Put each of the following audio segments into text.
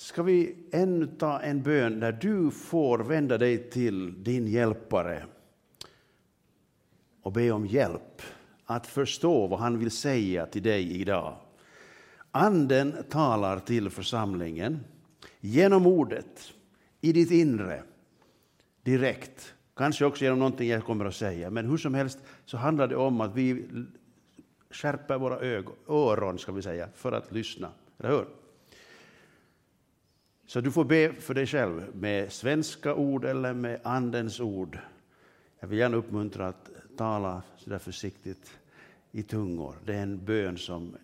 ska vi ännu ta en bön där du får vända dig till din hjälpare och be om hjälp att förstå vad han vill säga till dig idag. Anden talar till församlingen genom ordet, i ditt inre, direkt. Kanske också genom någonting jag kommer att säga, men hur som helst så handlar det om att vi skärper våra ögon, öron ska vi säga, för att lyssna. Eller hur? Så du får be för dig själv med svenska ord eller med Andens ord. Jag vill gärna uppmuntra att tala så där försiktigt i tungor. Det är en bön som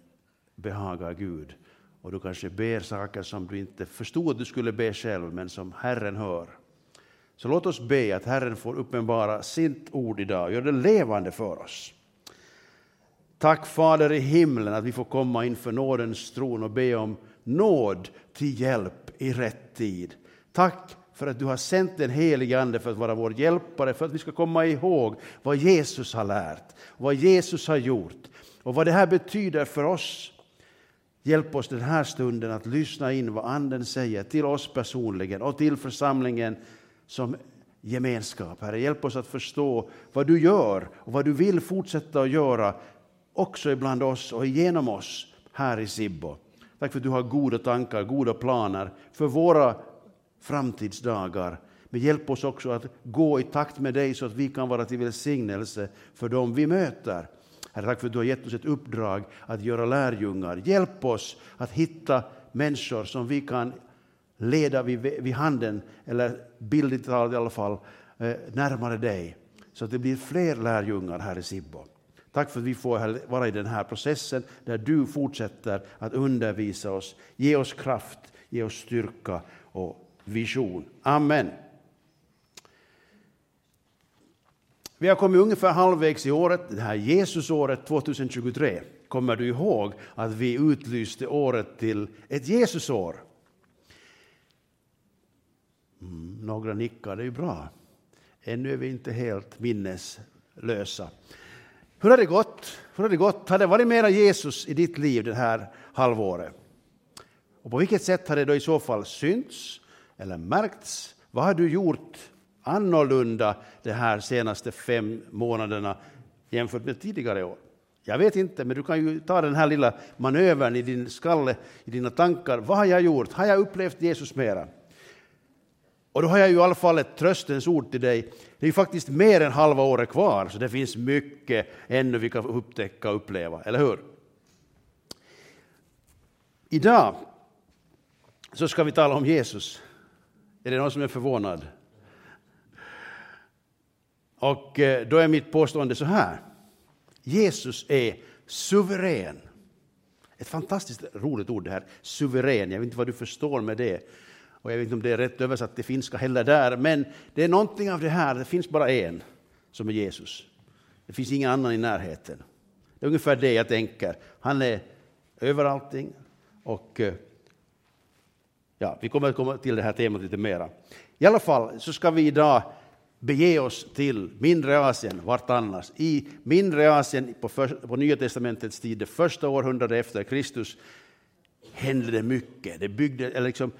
behagar Gud. Och du kanske ber saker som du inte förstod att du skulle be själv, men som Herren hör. Så låt oss be att Herren får uppenbara sitt ord idag, gör det levande för oss. Tack Fader i himlen att vi får komma inför nådens tron och be om nåd till hjälp i rätt tid. Tack för att du har sänt den helige Ande för att vara vår hjälpare, för att vi ska komma ihåg vad Jesus har lärt, vad Jesus har gjort och vad det här betyder för oss. Hjälp oss den här stunden att lyssna in vad Anden säger till oss personligen och till församlingen som gemenskap. Herre, hjälp oss att förstå vad du gör och vad du vill fortsätta att göra också ibland oss och genom oss här i Sibbo. Tack för att du har goda tankar, goda planer för våra framtidsdagar. Men hjälp oss också att gå i takt med dig så att vi kan vara till välsignelse för dem vi möter. Herre, tack för att du har gett oss ett uppdrag att göra lärjungar. Hjälp oss att hitta människor som vi kan leda vid, vid handen, eller bildligt talat i alla fall, eh, närmare dig. Så att det blir fler lärjungar här i Sibbo. Tack för att vi får vara i den här processen där du fortsätter att undervisa oss. Ge oss kraft, ge oss styrka och vision. Amen. Vi har kommit ungefär halvvägs i året, det här Jesusåret 2023. Kommer du ihåg att vi utlyste året till ett Jesusår? Mm, några nickar, det är ju bra. Ännu är vi inte helt minneslösa. Hur har det gått? Hur har det gått? Har det varit mera Jesus i ditt liv det här halvåret? Och på vilket sätt har det då i så fall synts eller märkts? Vad har du gjort annorlunda de här senaste fem månaderna jämfört med tidigare år? Jag vet inte, men du kan ju ta den här lilla manövern i din skalle, i dina tankar. Vad har jag gjort? Har jag upplevt Jesus mera? Och då har jag ju i alla fall ett tröstens ord till dig. Det är ju faktiskt mer än halva året kvar, så det finns mycket ännu vi kan upptäcka och uppleva, eller hur? Idag så ska vi tala om Jesus. Är det någon som är förvånad? Och eh, då är mitt påstående så här. Jesus är suverän. Ett fantastiskt roligt ord det här, suverän. Jag vet inte vad du förstår med det. Och jag vet inte om det är rätt översatt till finska heller där, men det är någonting av det här, det finns bara en som är Jesus. Det finns ingen annan i närheten. Det är ungefär det jag tänker. Han är över allting och eh, ja, vi kommer att komma till det här temat lite mera. I alla fall så ska vi idag bege oss till mindre Asien, vart annars? I mindre Asien på, för, på Nya testamentets tid, det första århundradet efter Kristus, hände det mycket. Det byggde, eller liksom,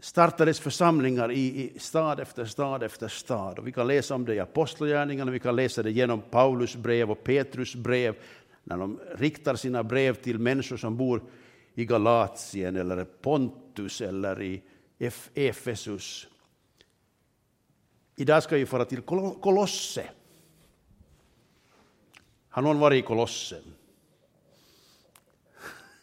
startades församlingar i, i, stad efter stad efter stad. Och vi kan läsa om det i Apostlagärningarna, vi kan läsa det genom Paulus brev och Petrus brev, när de riktar sina brev till människor som bor i Galatien eller Pontus eller i Efesus. Idag ska vi fara till Kolosse. Har någon varit i Kolossen?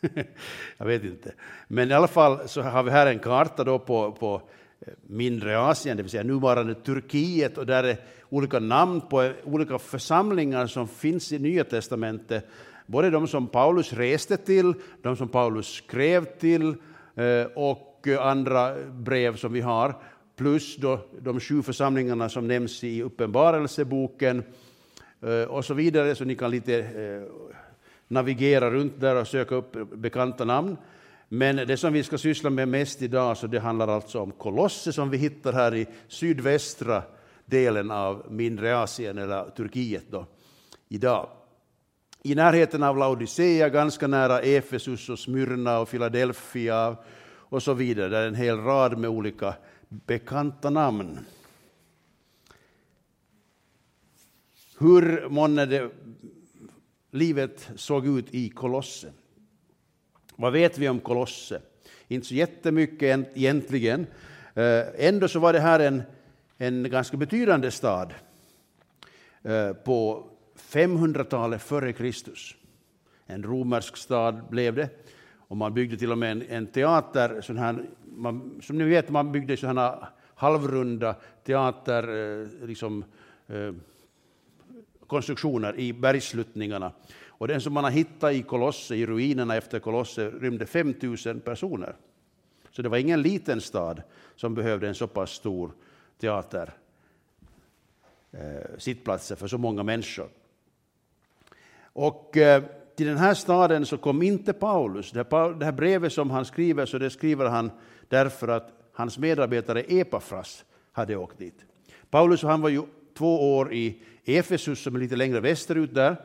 jag vet inte. Men i alla fall så har vi här en karta då på, på eh, mindre Asien, det vill säga nuvarande Turkiet, och där är olika namn på eh, olika församlingar som finns i Nya testamentet. Både de som Paulus reste till, de som Paulus skrev till eh, och andra brev som vi har, plus då de sju församlingarna som nämns i Uppenbarelseboken och så vidare, så ni kan lite navigera runt där och söka upp bekanta namn. Men det som vi ska syssla med mest idag, så det handlar alltså om Kolosse som vi hittar här i sydvästra delen av mindre Asien, eller Turkiet då, idag. I närheten av Laodicea, ganska nära Efesus och Smyrna och Philadelphia och så vidare. där är en hel rad med olika bekanta namn. Hur månne det livet såg ut i Kolosse? Vad vet vi om Kolosse? Inte så jättemycket egentligen. Eh, ändå så var det här en, en ganska betydande stad eh, på 500-talet före Kristus. En romersk stad blev det. Och man byggde till och med en, en teater, sån här, man, som ni vet, man byggde sådana halvrunda teater, eh, liksom, konstruktioner i bergssluttningarna. Och den som man har hittat i Kolosse, i ruinerna efter Kolosse, rymde 5000 personer. Så det var ingen liten stad som behövde en så pass stor teater, eh, sittplatser för så många människor. Och eh, till den här staden så kom inte Paulus. Det här brevet som han skriver, så det skriver han därför att hans medarbetare Epafras hade åkt dit. Paulus han var ju två år i Efesus som är lite längre västerut där.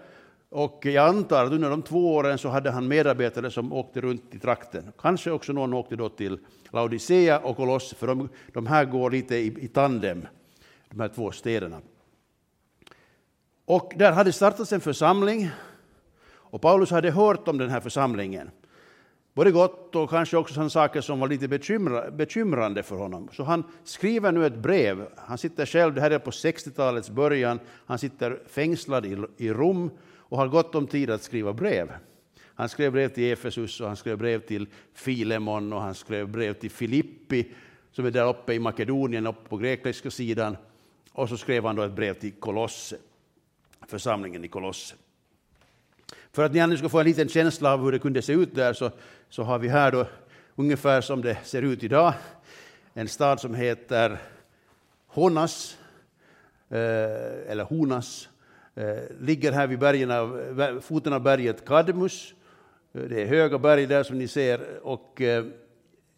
Och jag antar att under de två åren så hade han medarbetare som åkte runt i trakten. Kanske också någon åkte då till Laodicea och Kolosse, för de, de här går lite i, i tandem, de här två städerna. Och där hade startats en församling och Paulus hade hört om den här församlingen. Både gott och kanske också sådana saker som var lite bekymra, bekymrande för honom. Så han skriver nu ett brev. Han sitter själv, det här är på 60-talets början, han sitter fängslad i, i Rom och har gott om tid att skriva brev. Han skrev brev till Efesus och han skrev brev till Filemon och han skrev brev till Filippi som är där uppe i Makedonien, uppe på grekiska sidan. Och så skrev han då ett brev till Kolosse, församlingen i Kolosse. För att ni nu ska få en liten känsla av hur det kunde se ut där så, så har vi här då ungefär som det ser ut idag en stad som heter Honas, eh, eller Honas, eh, ligger här vid bergen av, eh, foten av berget Kadmus. Eh, det är höga berg där som ni ser och eh,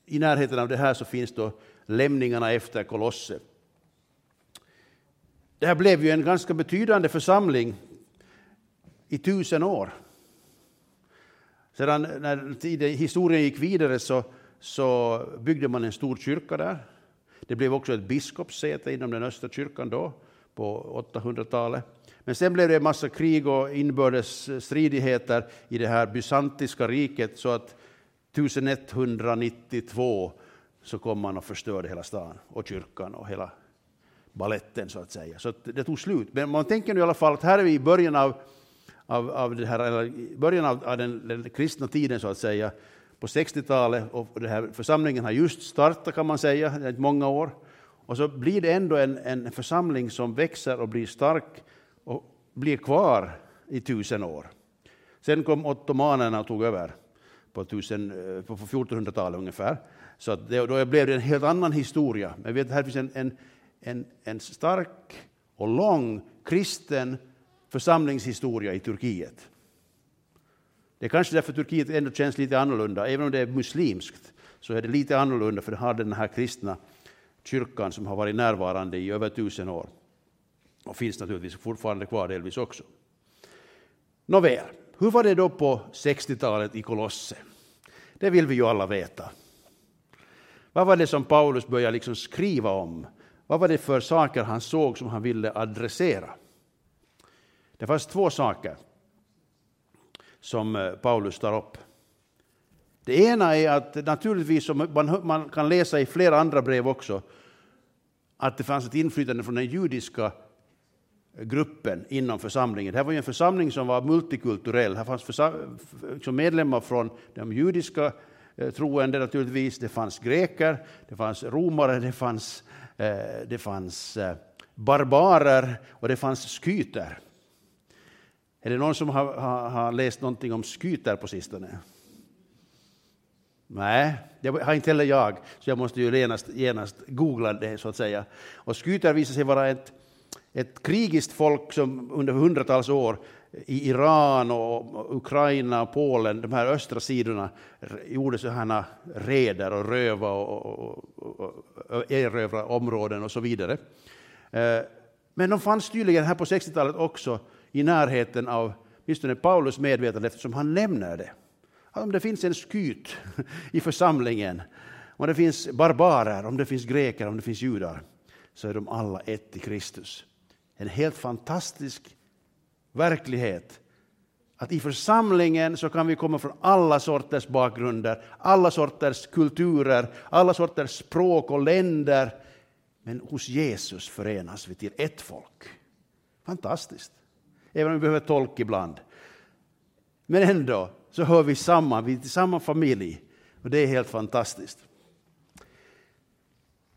i närheten av det här så finns då lämningarna efter Kolosse. Det här blev ju en ganska betydande församling i tusen år. Sedan när historien gick vidare så, så byggde man en stor kyrka där. Det blev också ett biskopssäte inom den östra kyrkan då, på 800-talet. Men sen blev det en massa krig och inbördes stridigheter i det här bysantiska riket så att 1192 så kom man och förstörde hela stan och kyrkan och hela balletten så att säga. Så att det tog slut. Men man tänker nu i alla fall att här är vi i början av av, av det här, eller början av, av den, den, kristna tiden så att säga, på 60-talet och den här församlingen har just startat kan man säga, det är många år. Och så blir det ändå en, en församling som växer och blir stark och blir kvar i tusen år. Sen kom ottomanerna och tog över på, eh, på 1400-talet ungefär. Så det, då blev det en helt annan historia. Men vet, här finns en, en, en, en stark och lång kristen församlingshistoria i Turkiet. Det är kanske därför Turkiet ändå känns lite annorlunda, även om det är muslimskt, så är det lite annorlunda för det har den här kristna kyrkan som har varit närvarande i över tusen år och finns naturligtvis fortfarande kvar delvis också. Nåväl, hur var det då på 60-talet i Kolosse? Det vill vi ju alla veta. Vad var det som Paulus började liksom skriva om? Vad var det för saker han såg som han ville adressera? Det fanns två saker som eh, Paulus tar upp. Det ena är att naturligtvis, som man kan läsa i flera andra brev också, att det fanns ett inflytande från den judiska gruppen inom församlingen. Det här var ju en församling som var multikulturell. Här fanns medlemmar från de judiska eh, troende naturligtvis, det fanns greker, det fanns romare, det fanns, eh, det fanns eh, barbarer och det fanns skyter. Är det någon som har, har, har läst någonting om skyter på sistone? Nej, det har inte heller jag, så jag måste ju genast, genast googla det så att säga. Och skyter visar sig vara ett, ett krigiskt folk som under hundratals år i Iran och Ukraina och Polen, de här östra sidorna, gjorde sådana reder och röva och, och, och, och erövra områden och så vidare. Eh, men de fanns tydligen här på 60-talet också i närheten av åtminstone Paulus medvetande eftersom han nämner det. Om det finns en skyt i församlingen Om det finns barbarer, om det finns greker, om det finns judar, så är de alla ett i Kristus. En helt fantastisk verklighet. Att i församlingen så kan vi komma från alla sorters bakgrunder, alla sorters kulturer, alla sorters språk och länder. Men hos Jesus förenas vi till ett folk. Fantastiskt. Även om vi behöver tolk ibland. Men ändå så hör vi samman, vi är i samma familj. Och det är helt fantastiskt.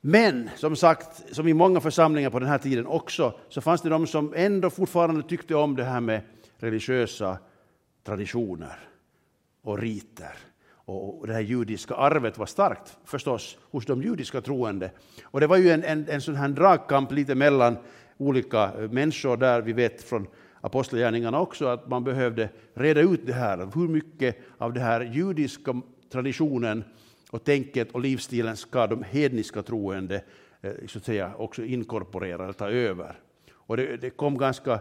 Men som sagt, som i många församlingar på den här tiden också, så fanns det de som ändå fortfarande tyckte om det här med religiösa traditioner och riter. Och det här judiska arvet var starkt förstås hos de judiska troende. Och det var ju en, en, en sån här dragkamp lite mellan olika människor där, vi vet från apostlagärningarna också, att man behövde reda ut det här, hur mycket av den här judiska traditionen och tänket och livsstilen ska de hedniska troende eh, så att säga, också inkorporera eller ta över. Och det, det, kom ganska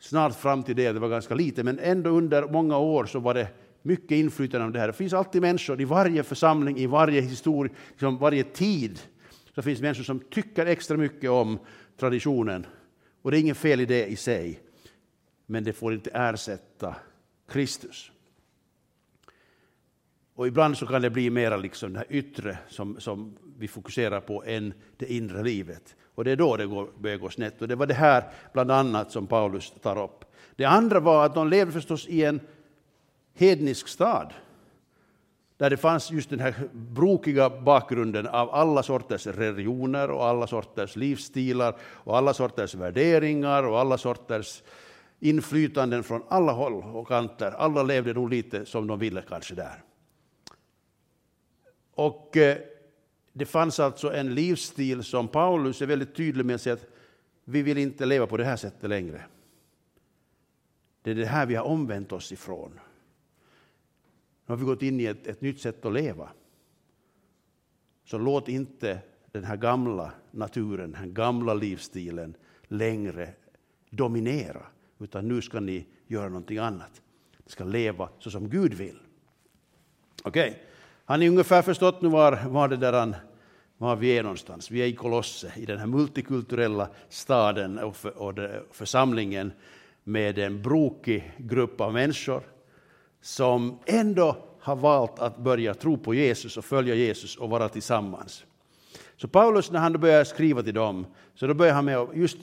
snart fram till det, det var ganska lite, men ändå under många år så var det mycket inflytande av det här. Det finns alltid människor i varje församling, i varje historia, liksom varje tid, så finns människor som tycker extra mycket om traditionen. Och det är inget fel i det i sig, men det får inte ersätta Kristus. Och ibland så kan det bli mera liksom det här yttre som, som vi fokuserar på än det inre livet. Och det är då det går, börjar gå snett. Och det var det här bland annat som Paulus tar upp. Det andra var att de levde förstås i en hednisk stad där det fanns just den här brokiga bakgrunden av alla sorters religioner och alla sorters livsstilar och alla sorters värderingar och alla sorters inflytanden från alla håll och kanter. Alla levde nog lite som de ville kanske där. Och eh, det fanns alltså en livsstil som Paulus är väldigt tydlig med att säga att vi vill inte leva på det här sättet längre. Det är det här vi har omvänt oss ifrån. Nu har vi gått in i ett, ett nytt sätt att leva. Så låt inte den här gamla naturen, den gamla livsstilen längre dominera, utan nu ska ni göra någonting annat. Ni ska leva så som Gud vill. Okej, okay. har ni ungefär förstått nu var, var, det där han, var vi är någonstans? Vi är i Kolosse, i den här multikulturella staden och, för, och församlingen med en brokig grupp av människor som ändå har valt att börja tro på Jesus och följa Jesus och vara tillsammans. Så Paulus, när han börjar skriva till dem, så då börjar han med att just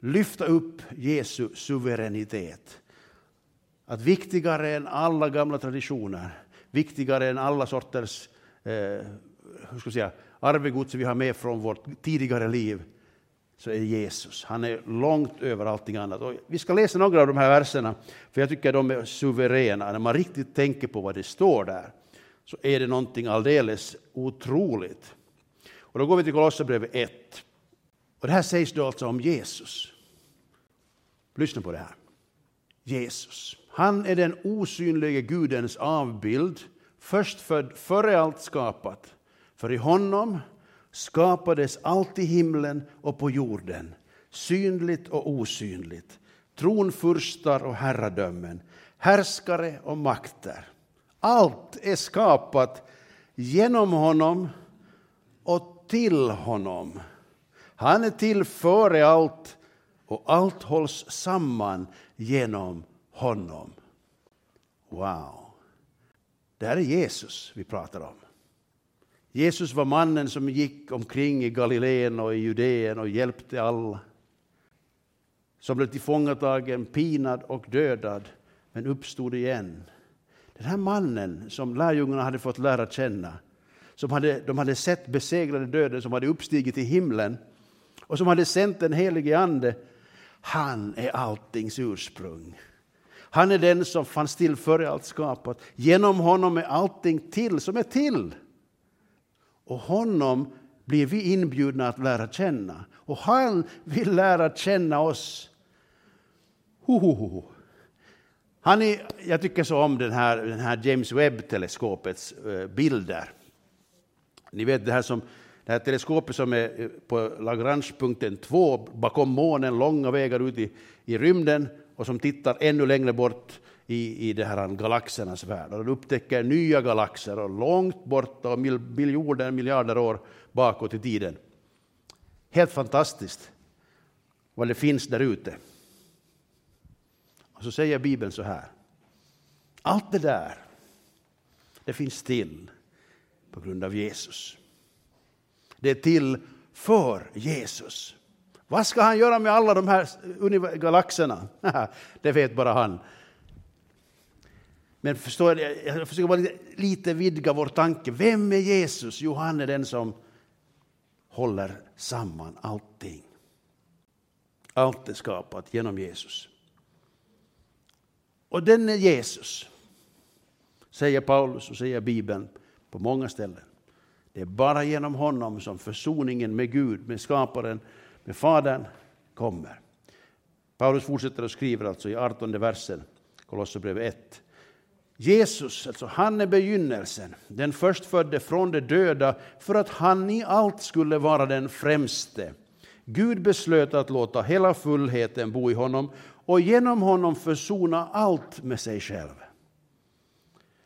lyfta upp Jesu suveränitet. Att viktigare än alla gamla traditioner, viktigare än alla sorters eh, hur ska jag säga, arvegods vi har med från vårt tidigare liv, så är Jesus. Han är långt över allting annat. Och vi ska läsa några av de här verserna, för jag tycker de är suveräna. När man riktigt tänker på vad det står där, så är det någonting alldeles otroligt. Och då går vi till Kolosserbrevet 1. Och det här sägs då alltså om Jesus. Lyssna på det här. Jesus. Han är den osynlige Gudens avbild, förstfödd före allt skapat. För i honom skapades allt i himlen och på jorden, synligt och osynligt, tronfurstar och herradömen, härskare och makter. Allt är skapat genom honom och till honom. Han är till före allt och allt hålls samman genom honom. Wow! Det här är Jesus vi pratar om. Jesus var mannen som gick omkring i Galileen och i Judeen och hjälpte alla. Som blev tillfångatagen, pinad och dödad, men uppstod igen. Den här mannen som lärjungarna hade fått lära känna, som hade, de hade sett besegrade döden, som hade uppstigit i himlen och som hade sänt den helige Ande, han är alltings ursprung. Han är den som fanns till före allt skapat. Genom honom är allting till som är till. Och honom blir vi inbjudna att lära känna. Och han vill lära känna oss. Hohoho. Han är, jag tycker så om den här, den här James Webb-teleskopets eh, bilder. Ni vet det här, som, det här teleskopet som är eh, på Lagrange-punkten 2 bakom månen, långa vägar ut i, i rymden och som tittar ännu längre bort i, i det här galaxernas värld. Och den upptäcker nya galaxer och långt borta och miljoner, miljarder år bakåt i tiden. Helt fantastiskt vad det finns där ute. Och så säger Bibeln så här. Allt det där, det finns till på grund av Jesus. Det är till för Jesus. Vad ska han göra med alla de här galaxerna? det vet bara han. Men förstår, jag försöker bara lite vidga vår tanke. Vem är Jesus? Jo, han är den som håller samman allting. Allt är skapat genom Jesus. Och den är Jesus, säger Paulus och säger Bibeln på många ställen. Det är bara genom honom som försoningen med Gud, med skaparen, med Fadern kommer. Paulus fortsätter och skriver alltså i 18 versen, Kolosserbrevet 1. Jesus, alltså han är begynnelsen, den förstfödde från de döda, för att han i allt skulle vara den främste. Gud beslöt att låta hela fullheten bo i honom och genom honom försona allt med sig själv.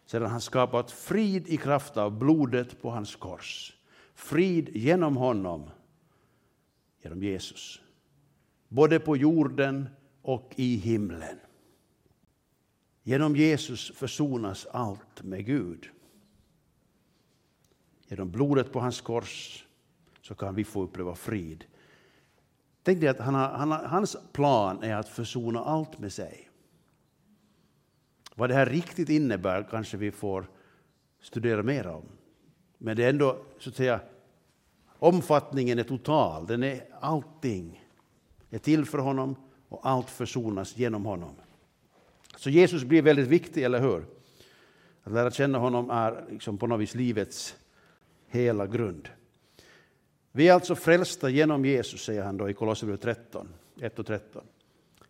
Sedan han skapat frid i kraft av blodet på hans kors. Frid genom honom, genom Jesus. Både på jorden och i himlen. Genom Jesus försonas allt med Gud. Genom blodet på hans kors så kan vi få uppleva frid. Tänk dig att han har, han har, hans plan är att försona allt med sig. Vad det här riktigt innebär kanske vi får studera mer om. Men det är ändå, så att säga, omfattningen är total. Den är allting är till för honom och allt försonas genom honom. Så Jesus blir väldigt viktig, eller hur? Att lära känna honom är liksom på något vis livets hela grund. Vi är alltså frälsta genom Jesus, säger han då i Kolosserbrevet 13, 1 och 13.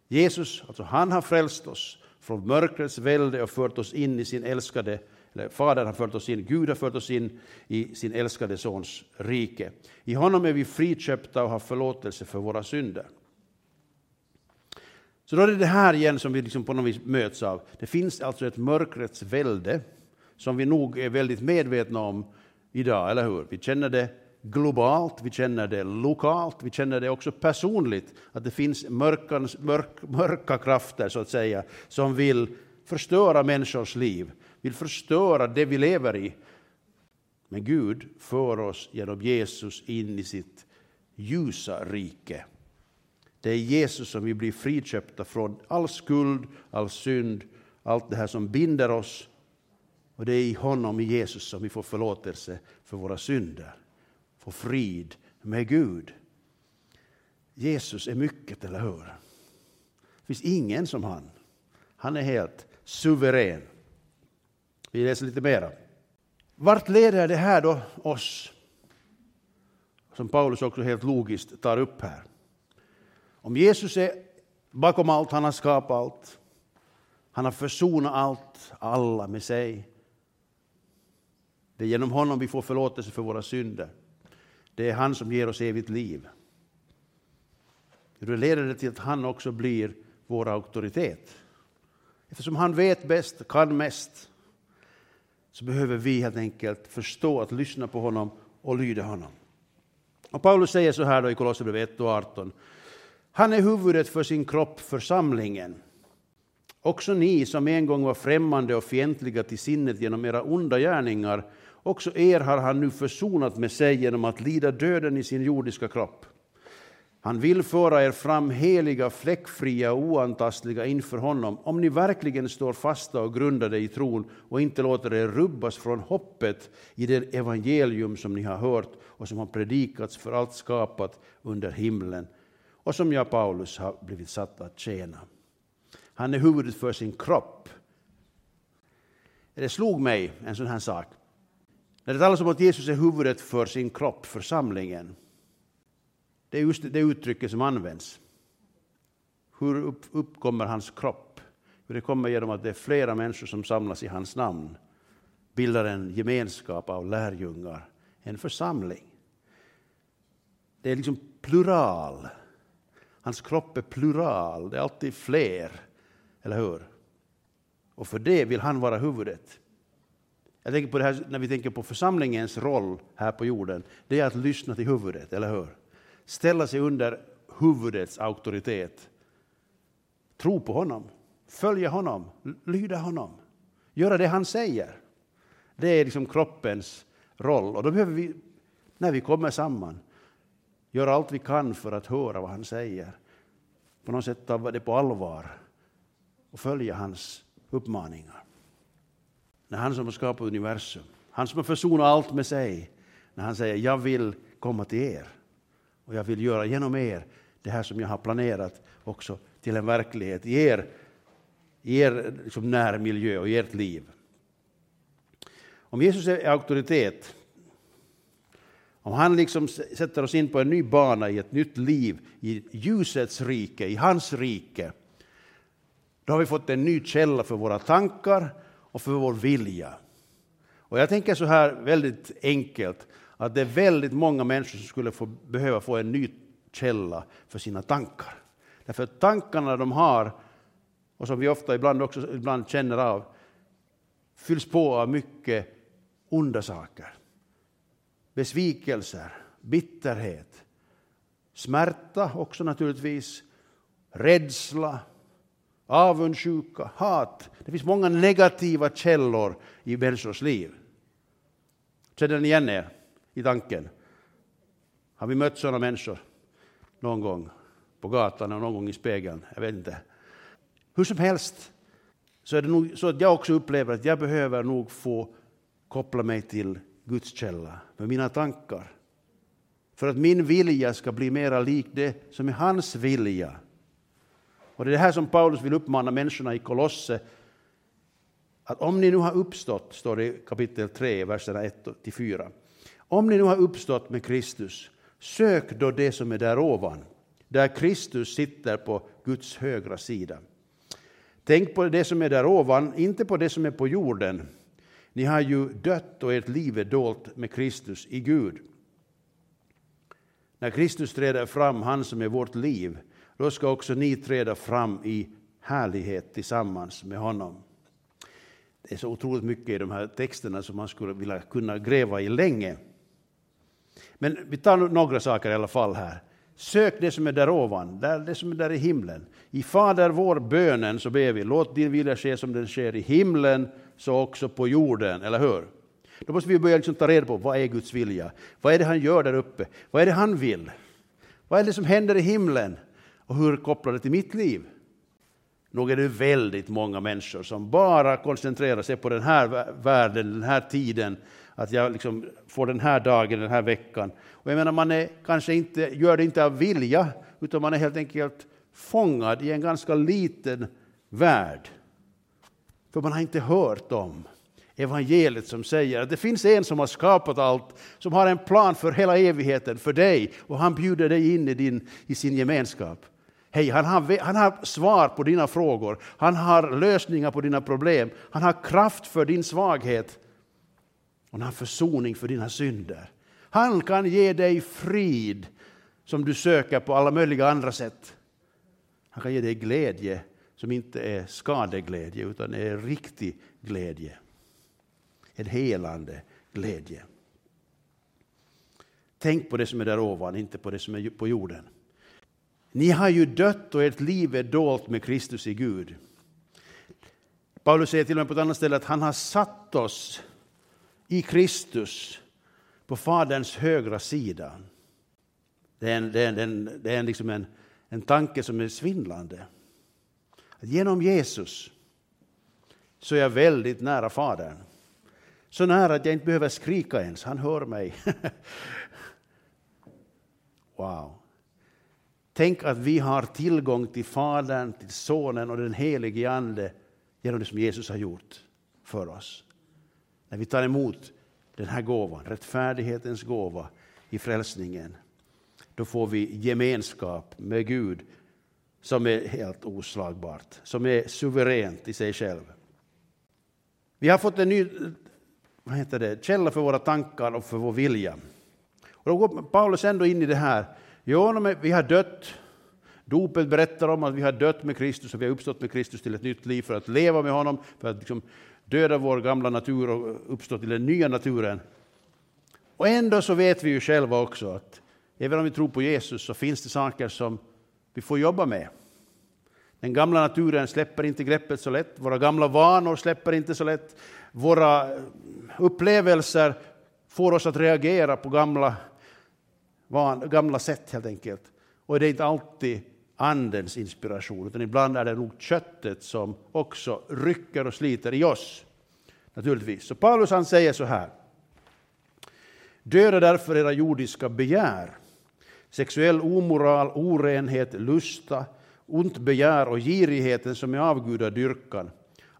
Jesus, alltså han har frälst oss från mörkrets välde och fört oss in i sin älskade, eller Fadern har fört oss in, Gud har fört oss in i sin älskade Sons rike. I honom är vi friköpta och har förlåtelse för våra synder. Så då är det det här igen som vi liksom på något vis möts av. Det finns alltså ett mörkrets välde som vi nog är väldigt medvetna om idag, eller hur? Vi känner det globalt, vi känner det lokalt, vi känner det också personligt, att det finns mörkans, mörk, mörka krafter så att säga, som vill förstöra människors liv, vill förstöra det vi lever i. Men Gud för oss genom Jesus in i sitt ljusa rike. Det är Jesus som vi blir friköpta från all skuld, all synd, allt det här som binder oss. Och det är i honom, i Jesus, som vi får förlåtelse för våra synder få frid med Gud. Jesus är mycket, eller hur? Det finns ingen som han. Han är helt suverän. Vi läser lite mera. Vart leder det här då oss? Som Paulus också helt logiskt tar upp här. Om Jesus är bakom allt, han har skapat allt, han har försonat allt, alla med sig. Det är genom honom vi får förlåtelse för våra synder. Det är han som ger oss evigt liv. Det leder det till att han också blir vår auktoritet. Eftersom han vet bäst, kan mest, så behöver vi helt enkelt förstå att lyssna på honom och lyda honom. Och Paulus säger så här då i Kolosserbrevet 1 och 18. Han är huvudet för sin kropp, församlingen. Också ni som en gång var främmande och fientliga till sinnet genom era onda gärningar, också er har han nu försonat med sig genom att lida döden i sin jordiska kropp. Han vill föra er fram heliga, fläckfria och oantastliga inför honom, om ni verkligen står fasta och grundade i tron och inte låter er rubbas från hoppet i det evangelium som ni har hört och som har predikats för allt skapat under himlen och som jag, Paulus, har blivit satt att tjäna. Han är huvudet för sin kropp. Det slog mig en sån här sak. När det talas om att Jesus är huvudet för sin kropp, församlingen, det är just det uttrycket som används. Hur uppkommer hans kropp? Det kommer genom att det är flera människor som samlas i hans namn, bildar en gemenskap av lärjungar, en församling. Det är liksom plural. Hans kropp är plural, det är alltid fler, eller hur? Och för det vill han vara huvudet. Jag tänker på det här när vi tänker på församlingens roll här på jorden. Det är att lyssna till huvudet, eller hur? Ställa sig under huvudets auktoritet. Tro på honom, följa honom, lyda honom, göra det han säger. Det är liksom kroppens roll och då behöver vi, när vi kommer samman, göra allt vi kan för att höra vad han säger. På något sätt ta det på allvar och följa hans uppmaningar. När han som har skapat universum, han som har försonat allt med sig, när han säger jag vill komma till er. Och jag vill göra genom er det här som jag har planerat också till en verklighet i er, i er liksom närmiljö och i ert liv. Om Jesus är auktoritet, om han liksom sätter oss in på en ny bana i ett nytt liv, i ljusets rike, i hans rike, då har vi fått en ny källa för våra tankar och för vår vilja. Och jag tänker så här väldigt enkelt, att det är väldigt många människor som skulle få, behöva få en ny källa för sina tankar. Därför att tankarna de har, och som vi ofta ibland också ibland känner av, fylls på av mycket onda saker. Besvikelser, bitterhet, smärta också naturligtvis, rädsla, avundsjuka, hat. Det finns många negativa källor i människors liv. Känner ni igen er i tanken? Har vi mött sådana människor någon gång på gatan och någon gång i spegeln? Jag vet inte. Hur som helst så är det nog så att jag också upplever att jag behöver nog få koppla mig till Guds källa med mina tankar. För att min vilja ska bli mera lik det som är hans vilja. Och det är det här som Paulus vill uppmana människorna i Kolosse att om ni nu har uppstått, står det i kapitel 3, verserna 1-4. Om ni nu har uppstått med Kristus, sök då det som är där ovan, där Kristus sitter på Guds högra sida. Tänk på det som är där ovan, inte på det som är på jorden. Ni har ju dött och ert liv är dolt med Kristus i Gud. När Kristus träder fram, han som är vårt liv, då ska också ni träda fram i härlighet tillsammans med honom. Det är så otroligt mycket i de här texterna som man skulle vilja kunna gräva i länge. Men vi tar några saker i alla fall här. Sök det som är där ovan, det som är där i himlen. I Fader vår bönen så ber vi, låt din vilja ske som den sker i himlen, så också på jorden, eller hur? Då måste vi börja liksom ta reda på vad är Guds vilja? Vad är det han gör där uppe? Vad är det han vill? Vad är det som händer i himlen? Och hur kopplar det till mitt liv? Nog är det väldigt många människor som bara koncentrerar sig på den här världen, den här tiden, att jag liksom får den här dagen, den här veckan. Och jag menar, man är kanske inte, gör det inte av vilja, utan man är helt enkelt fångad i en ganska liten värld. För man har inte hört om evangeliet som säger att det finns en som har skapat allt, som har en plan för hela evigheten för dig och han bjuder dig in i, din, i sin gemenskap. Hej, han har, han har svar på dina frågor, han har lösningar på dina problem, han har kraft för din svaghet och han har försoning för dina synder. Han kan ge dig frid som du söker på alla möjliga andra sätt. Han kan ge dig glädje som inte är skadeglädje utan är riktig glädje. En helande glädje. Tänk på det som är där ovan, inte på det som är på jorden. Ni har ju dött och ert liv är dolt med Kristus i Gud. Paulus säger till och med på ett annat ställe att han har satt oss i Kristus på Faderns högra sida. Det är en, det är en, det är en, liksom en, en tanke som är svindlande. Att genom Jesus så är jag väldigt nära Fadern. Så nära att jag inte behöver skrika ens, han hör mig. wow. Tänk att vi har tillgång till Fadern, till Sonen och den helige Ande genom det som Jesus har gjort för oss. När vi tar emot den här gåvan, rättfärdighetens gåva i frälsningen, då får vi gemenskap med Gud som är helt oslagbart, som är suveränt i sig själv. Vi har fått en ny vad heter det, källa för våra tankar och för vår vilja. Och då går Paulus ändå in i det här. Jo, vi har dött, Dopet berättar om att vi har dött med Kristus och vi har uppstått med Kristus till ett nytt liv för att leva med honom, för att liksom döda vår gamla natur och uppstå till den nya naturen. Och ändå så vet vi ju själva också att även om vi tror på Jesus så finns det saker som vi får jobba med. Den gamla naturen släpper inte greppet så lätt, våra gamla vanor släpper inte så lätt, våra upplevelser får oss att reagera på gamla, van, gamla sätt helt enkelt. Och det är inte alltid andens inspiration, utan ibland är det nog köttet som också rycker och sliter i oss. Naturligtvis. Så Paulus han säger så här. Döda därför era jordiska begär, sexuell omoral, orenhet, lusta, ont begär och girigheten som är avgudadyrkan.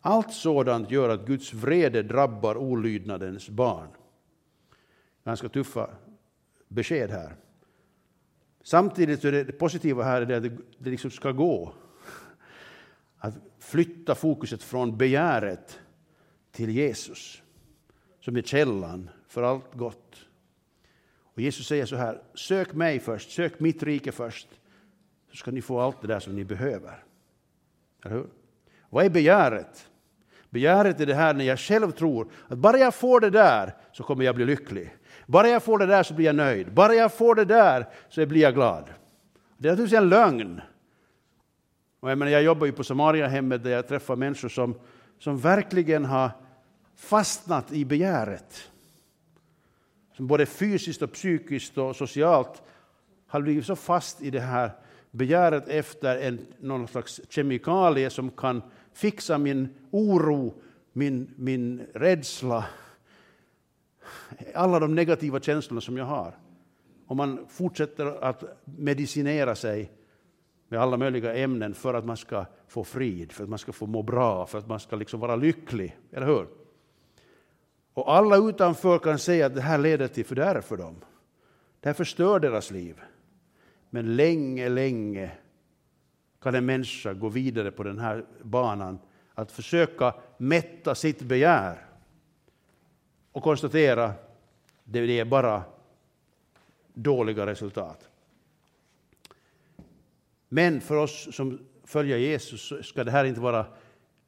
Allt sådant gör att Guds vrede drabbar olydnadens barn. Ganska tuffa besked här. Samtidigt är det, positiva här är att det liksom ska gå. Att flytta fokuset från begäret till Jesus, som är källan för allt gott. Och Jesus säger så här, sök mig först, sök mitt rike först, så ska ni få allt det där som ni behöver. Eller hur? Vad är begäret? Begäret är det här när jag själv tror att bara jag får det där så kommer jag bli lycklig. Bara jag får det där så blir jag nöjd. Bara jag får det där så blir jag glad. Det är naturligtvis en lögn. Och jag, menar, jag jobbar ju på Samariahemmet där jag träffar människor som, som verkligen har fastnat i begäret. Som både fysiskt och psykiskt och socialt har blivit så fast i det här begäret efter en, någon slags kemikalie som kan fixa min oro, min, min rädsla, alla de negativa känslorna som jag har. Om man fortsätter att medicinera sig med alla möjliga ämnen för att man ska få frid, för att man ska få må bra, för att man ska liksom vara lycklig. Eller hur? Och alla utanför kan säga att det här leder till fördärv för dem. Det här förstör deras liv. Men länge, länge kan en människa gå vidare på den här banan att försöka mätta sitt begär och konstatera att det är bara dåliga resultat. Men för oss som följer Jesus ska det här inte vara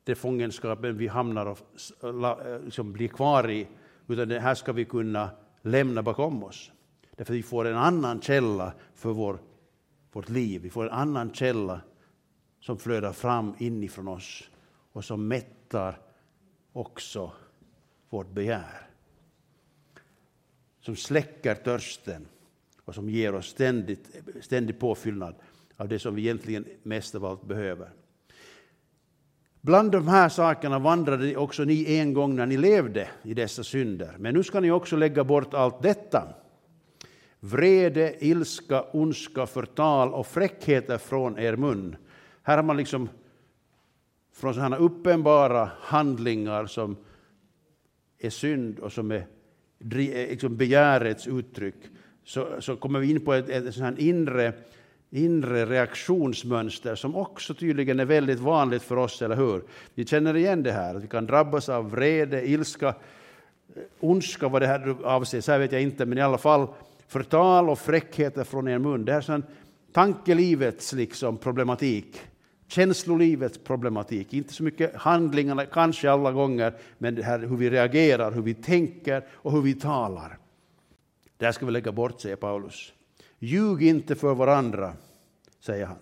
det fångenskapen vi hamnar och eh, liksom blir kvar i, utan det här ska vi kunna lämna bakom oss. Därför att vi får en annan källa för vår, vårt liv. Vi får en annan källa som flödar fram inifrån oss och som mättar också vårt begär. Som släcker törsten och som ger oss ständigt, ständig påfyllnad av det som vi egentligen mest av allt behöver. Bland de här sakerna vandrade också ni en gång när ni levde i dessa synder. Men nu ska ni också lägga bort allt detta. Vrede, ilska, ondska, förtal och fräckheter från er mun. Här har man liksom från sådana uppenbara handlingar som är synd och som är Eh, liksom begärets uttryck, så, så kommer vi in på ett, ett sådant inre inre reaktionsmönster som också tydligen är väldigt vanligt för oss, eller hur? Vi känner igen det här, att vi kan drabbas av vrede, ilska, eh, ondska, vad det här avser, så här vet jag inte, men i alla fall förtal och fräckheter från er mun. Det här är sån tankelivets liksom problematik, känslolivets problematik. Inte så mycket handlingarna, kanske alla gånger, men det här hur vi reagerar, hur vi tänker och hur vi talar. Det här ska vi lägga bort, säger Paulus. Ljug inte för varandra, säger han.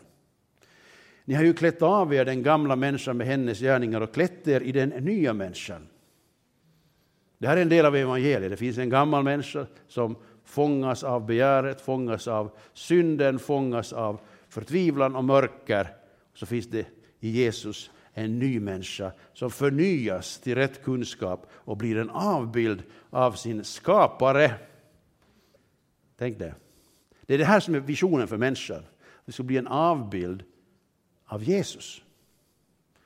Ni har ju klätt av er den gamla människan med hennes gärningar och klätt er i den nya människan. Det här är en del av evangeliet. Det finns en gammal människa som fångas av begäret, fångas av synden, fångas av förtvivlan och mörker. Så finns det i Jesus en ny människa som förnyas till rätt kunskap och blir en avbild av sin skapare. Tänk det. Det är det här som är visionen för människan. Det ska bli en avbild av Jesus.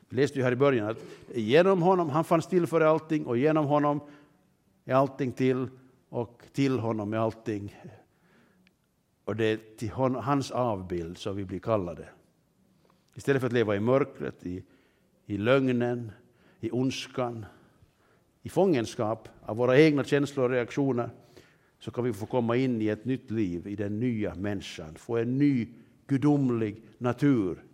Vi läste ju här i början att genom honom, han fanns till för allting och genom honom är allting till och till honom är allting. Och det är till hans avbild som vi blir kallade. Istället för att leva i mörkret, i, i lögnen, i ondskan, i fångenskap av våra egna känslor och reaktioner så kan vi få komma in i ett nytt liv, i den nya människan, få en ny gudomlig natur.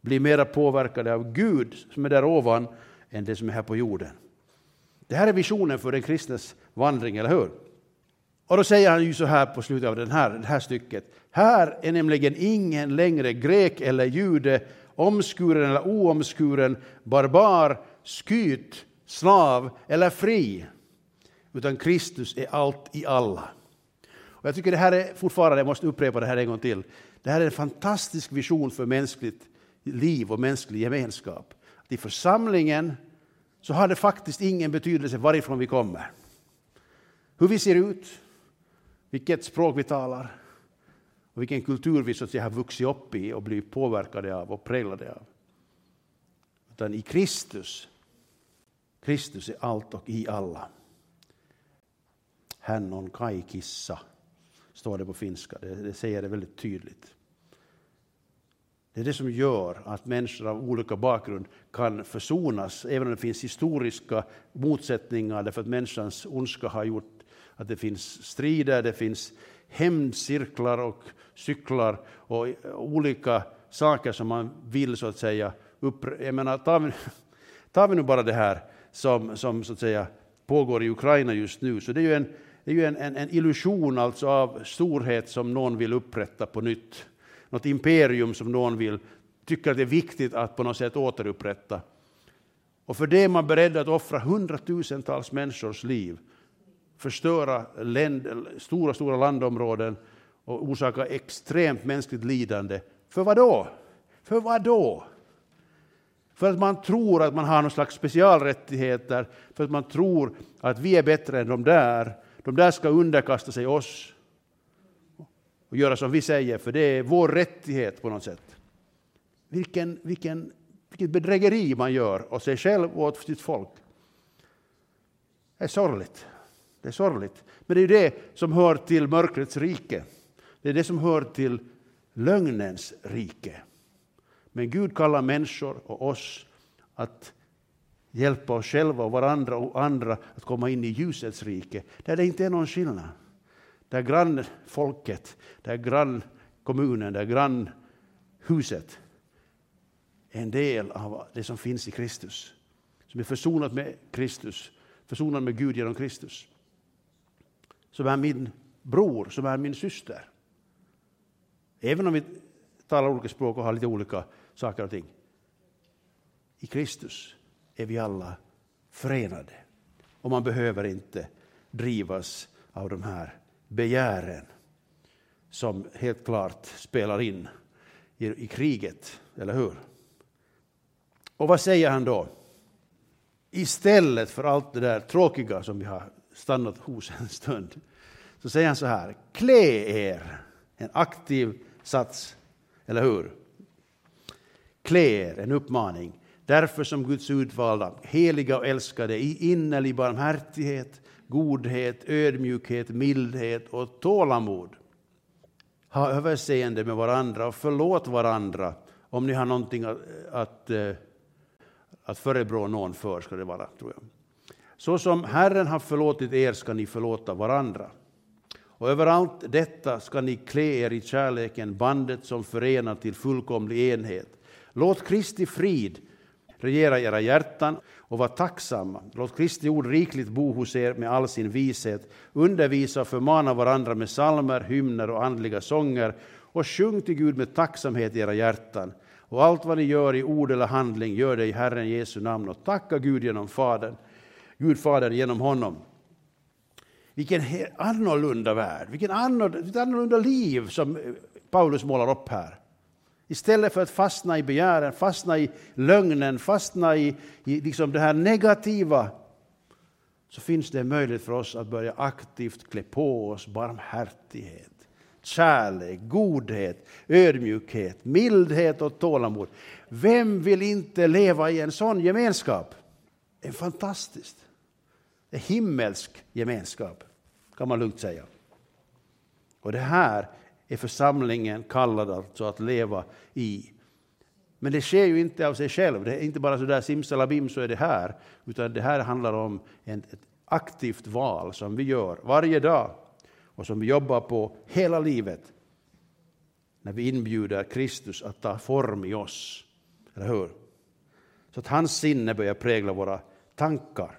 Bli mera påverkade av Gud som är där ovan än det som är här på jorden. Det här är visionen för den kristnes vandring, eller hur? Och då säger han ju så här på slutet av den här, det här stycket. Här är nämligen ingen längre grek eller jude, omskuren eller oomskuren, barbar, skyt, slav eller fri. Utan Kristus är allt i alla. Och jag tycker det här är fortfarande, jag måste upprepa det här en gång till, det här är en fantastisk vision för mänskligt liv och mänsklig gemenskap. I församlingen så har det faktiskt ingen betydelse varifrån vi kommer. Hur vi ser ut, vilket språk vi talar och vilken kultur vi så att säga har vuxit upp i och blivit påverkade av och präglade av. Utan i Kristus, Kristus är allt och i alla. Hän on kaikissa, står det på finska. Det, det säger det väldigt tydligt. Det är det som gör att människor av olika bakgrund kan försonas, även om det finns historiska motsättningar, därför att människans ondska har gjort att det finns strider, det finns hämndcirklar och cyklar och olika saker som man vill så att säga upprätta. Jag menar, tar vi, tar vi nu bara det här som, som så att säga pågår i Ukraina just nu, så det är ju en, det är ju en, en, en illusion alltså av storhet som någon vill upprätta på nytt. Något imperium som någon vill tycker att det är viktigt att på något sätt återupprätta. Och för det är man beredd att offra hundratusentals människors liv förstöra länd, stora, stora landområden och orsakar extremt mänskligt lidande. För vad då? För vad då? För att man tror att man har någon slags specialrättigheter, för att man tror att vi är bättre än de där. De där ska underkasta sig oss och göra som vi säger, för det är vår rättighet på något sätt. Vilken, vilken, vilket bedrägeri man gör åt sig själv och åt sitt folk. Det är sorgligt. Det är sorgligt. Men det är det som hör till mörkrets rike. Det är det som hör till lögnens rike. Men Gud kallar människor och oss att hjälpa oss själva och varandra och andra att komma in i ljusets rike, där det inte är någon skillnad. Där grannfolket, där grannkommunen, där grannhuset är en del av det som finns i Kristus. Som är försonat med Kristus, försonad med Gud genom Kristus som är min bror, som är min syster. Även om vi talar olika språk och har lite olika saker och ting. I Kristus är vi alla förenade. Och man behöver inte drivas av de här begären som helt klart spelar in i, i kriget, eller hur? Och vad säger han då? Istället för allt det där tråkiga som vi har stannat hos en stund, så säger han så här, klä er, en aktiv sats, eller hur? Klä er, en uppmaning. Därför som Guds utvalda, heliga och älskade i innerlig barmhärtighet, godhet, ödmjukhet, mildhet och tålamod. Ha överseende med varandra och förlåt varandra om ni har någonting att, att, eh, att förebrå någon för, ska det vara, tror jag. Så som Herren har förlåtit er ska ni förlåta varandra. Och överallt detta ska ni klä er i kärleken, bandet som förenar till fullkomlig enhet. Låt Kristi frid regera era hjärtan och var tacksamma. Låt Kristi ord rikligt bo hos er med all sin vishet. Undervisa och förmana varandra med salmer, hymner och andliga sånger och sjung till Gud med tacksamhet i era hjärtan. Och allt vad ni gör i ord eller handling, gör det i Herren Jesu namn och tacka Gud genom Fadern. Gud Fadern genom honom. Vilken annorlunda värld, vilken annorlunda, annorlunda liv som eh, Paulus målar upp här. Istället för att fastna i begären, fastna i lögnen, fastna i, i liksom det här negativa så finns det en möjlighet för oss att börja aktivt klä på oss barmhärtighet, kärlek, godhet, ödmjukhet, mildhet och tålamod. Vem vill inte leva i en sån gemenskap? Det är fantastiskt. Det är himmelsk gemenskap, kan man lugnt säga. Och det här är församlingen kallad alltså att leva i. Men det sker ju inte av sig själv. Det är inte bara så där simsalabim så är det här. Utan det här handlar om ett aktivt val som vi gör varje dag och som vi jobbar på hela livet. när vi inbjuder Kristus att ta form i oss. Eller hur? Så att hans sinne börjar prägla våra tankar.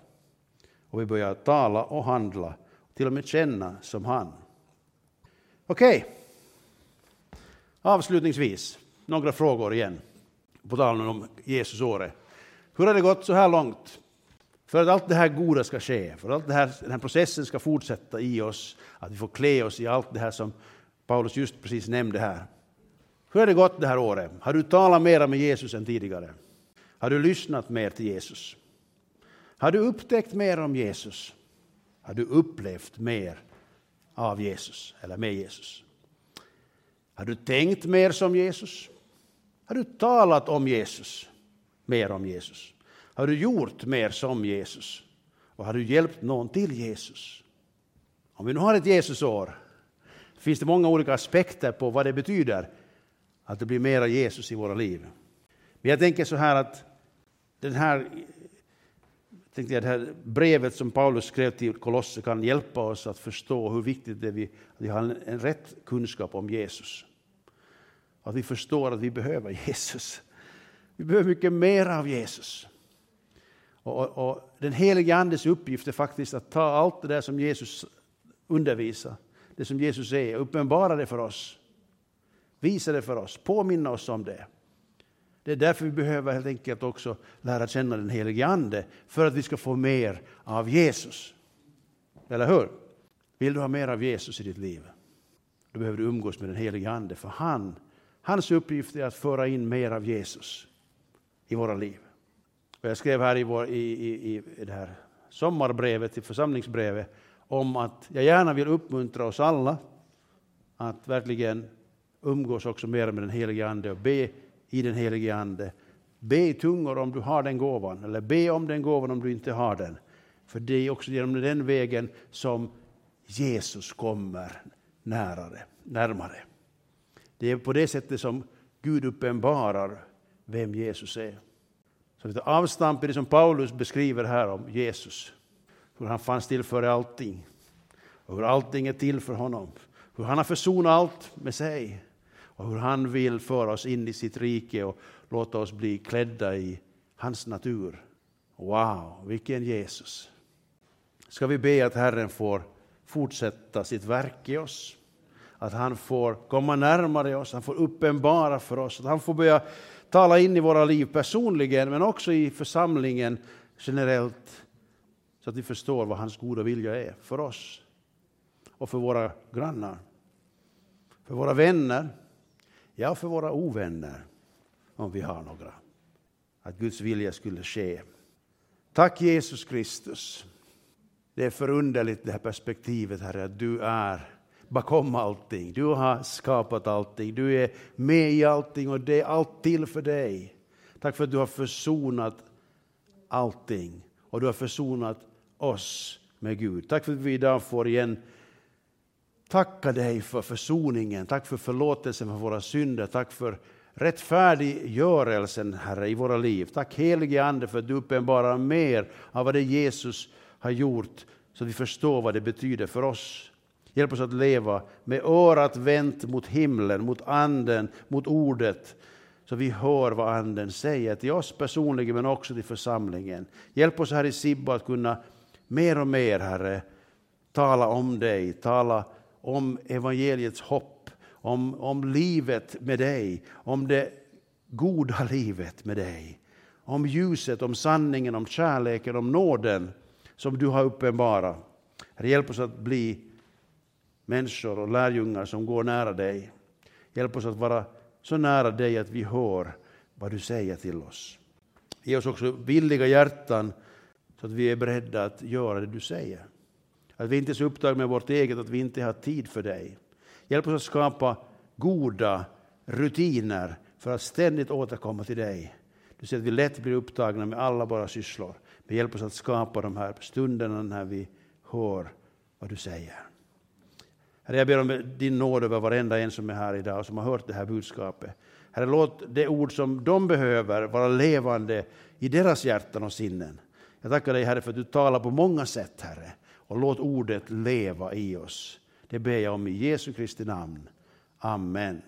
Och vi börjar tala och handla, till och med känna som han. Okej. Okay. Avslutningsvis, några frågor igen. På tal om Jesusåret. Hur har det gått så här långt? För att allt det här goda ska ske, för att allt det här, den här processen ska fortsätta i oss, att vi får klä oss i allt det här som Paulus just precis nämnde här. Hur har det gått det här året? Har du talat mer med Jesus än tidigare? Har du lyssnat mer till Jesus? Har du upptäckt mer om Jesus? Har du upplevt mer av Jesus eller med Jesus? Har du tänkt mer som Jesus? Har du talat om Jesus? Mer om Jesus? Har du gjort mer som Jesus? Och har du hjälpt någon till Jesus? Om vi nu har ett Jesusår finns det många olika aspekter på vad det betyder att det blir mera Jesus i våra liv. Men jag tänker så här att den här, tänkte jag, det här brevet som Paulus skrev till Kolosser kan hjälpa oss att förstå hur viktigt det är att vi har en, rätt kunskap om Jesus. Att vi förstår att vi behöver Jesus. Vi behöver mycket mer av Jesus. Och, och, och den helige Andes uppgift är faktiskt att ta allt det där som Jesus undervisar, det som Jesus är, och uppenbara det för oss. Visa det för oss, påminna oss om det. Det är därför vi behöver helt enkelt också lära känna den helige Ande, för att vi ska få mer av Jesus. Eller hur? Vill du ha mer av Jesus i ditt liv? Då behöver du umgås med den helige Ande, för han, hans uppgift är att föra in mer av Jesus i våra liv. Och jag skrev här i, vår, i, i, i det här sommarbrevet, i församlingsbrevet, om att jag gärna vill uppmuntra oss alla att verkligen umgås också mer med den helige Ande och be i den helige Ande. Be i tungor om du har den gåvan, eller be om den gåvan om du inte har den. För det är också genom den vägen som Jesus kommer närare, närmare. Det är på det sättet som Gud uppenbarar vem Jesus är. Så vi tar avstamp i det som Paulus beskriver här om Jesus. Hur han fanns till för allting. Och hur allting är till för honom. Hur han har försonat allt med sig. Och hur han vill föra oss in i sitt rike och låta oss bli klädda i hans natur. Wow, vilken Jesus! Ska vi be att Herren får fortsätta sitt verk i oss. Att han får komma närmare oss, han får uppenbara för oss, att han får börja tala in i våra liv personligen, men också i församlingen generellt, så att vi förstår vad hans goda vilja är för oss och för våra grannar, för våra vänner, ja, för våra ovänner, om vi har några. Att Guds vilja skulle ske. Tack Jesus Kristus. Det är förunderligt det här perspektivet, Herre, att du är bakom allting. Du har skapat allting, du är med i allting och det är allt till för dig. Tack för att du har försonat allting och du har försonat oss med Gud. Tack för att vi idag får igen tacka dig för försoningen. Tack för förlåtelsen för våra synder. Tack för rättfärdiggörelsen, Herre, i våra liv. Tack helige Ande för att du uppenbarar mer av vad det Jesus har gjort så att vi förstår vad det betyder för oss. Hjälp oss att leva med örat vänt mot himlen, mot anden, mot ordet. Så vi hör vad anden säger till oss personligen men också till församlingen. Hjälp oss här i Sibba att kunna mer och mer, Herre, tala om dig, tala om evangeliets hopp, om, om livet med dig, om det goda livet med dig. Om ljuset, om sanningen, om kärleken, om nåden som du har uppenbarat. Herre, hjälp oss att bli människor och lärjungar som går nära dig. Hjälp oss att vara så nära dig att vi hör vad du säger till oss. Ge oss också villiga hjärtan så att vi är beredda att göra det du säger. Att vi inte är så upptagna med vårt eget att vi inte har tid för dig. Hjälp oss att skapa goda rutiner för att ständigt återkomma till dig. Du ser att vi lätt blir upptagna med alla våra sysslor. Men hjälp oss att skapa de här stunderna när vi hör vad du säger. Herre, jag ber om din nåd över varenda en som är här idag och som har hört det här budskapet. Herre, låt det ord som de behöver vara levande i deras hjärtan och sinnen. Jag tackar dig Herre för att du talar på många sätt, Herre. Och låt ordet leva i oss. Det ber jag om i Jesu Kristi namn. Amen.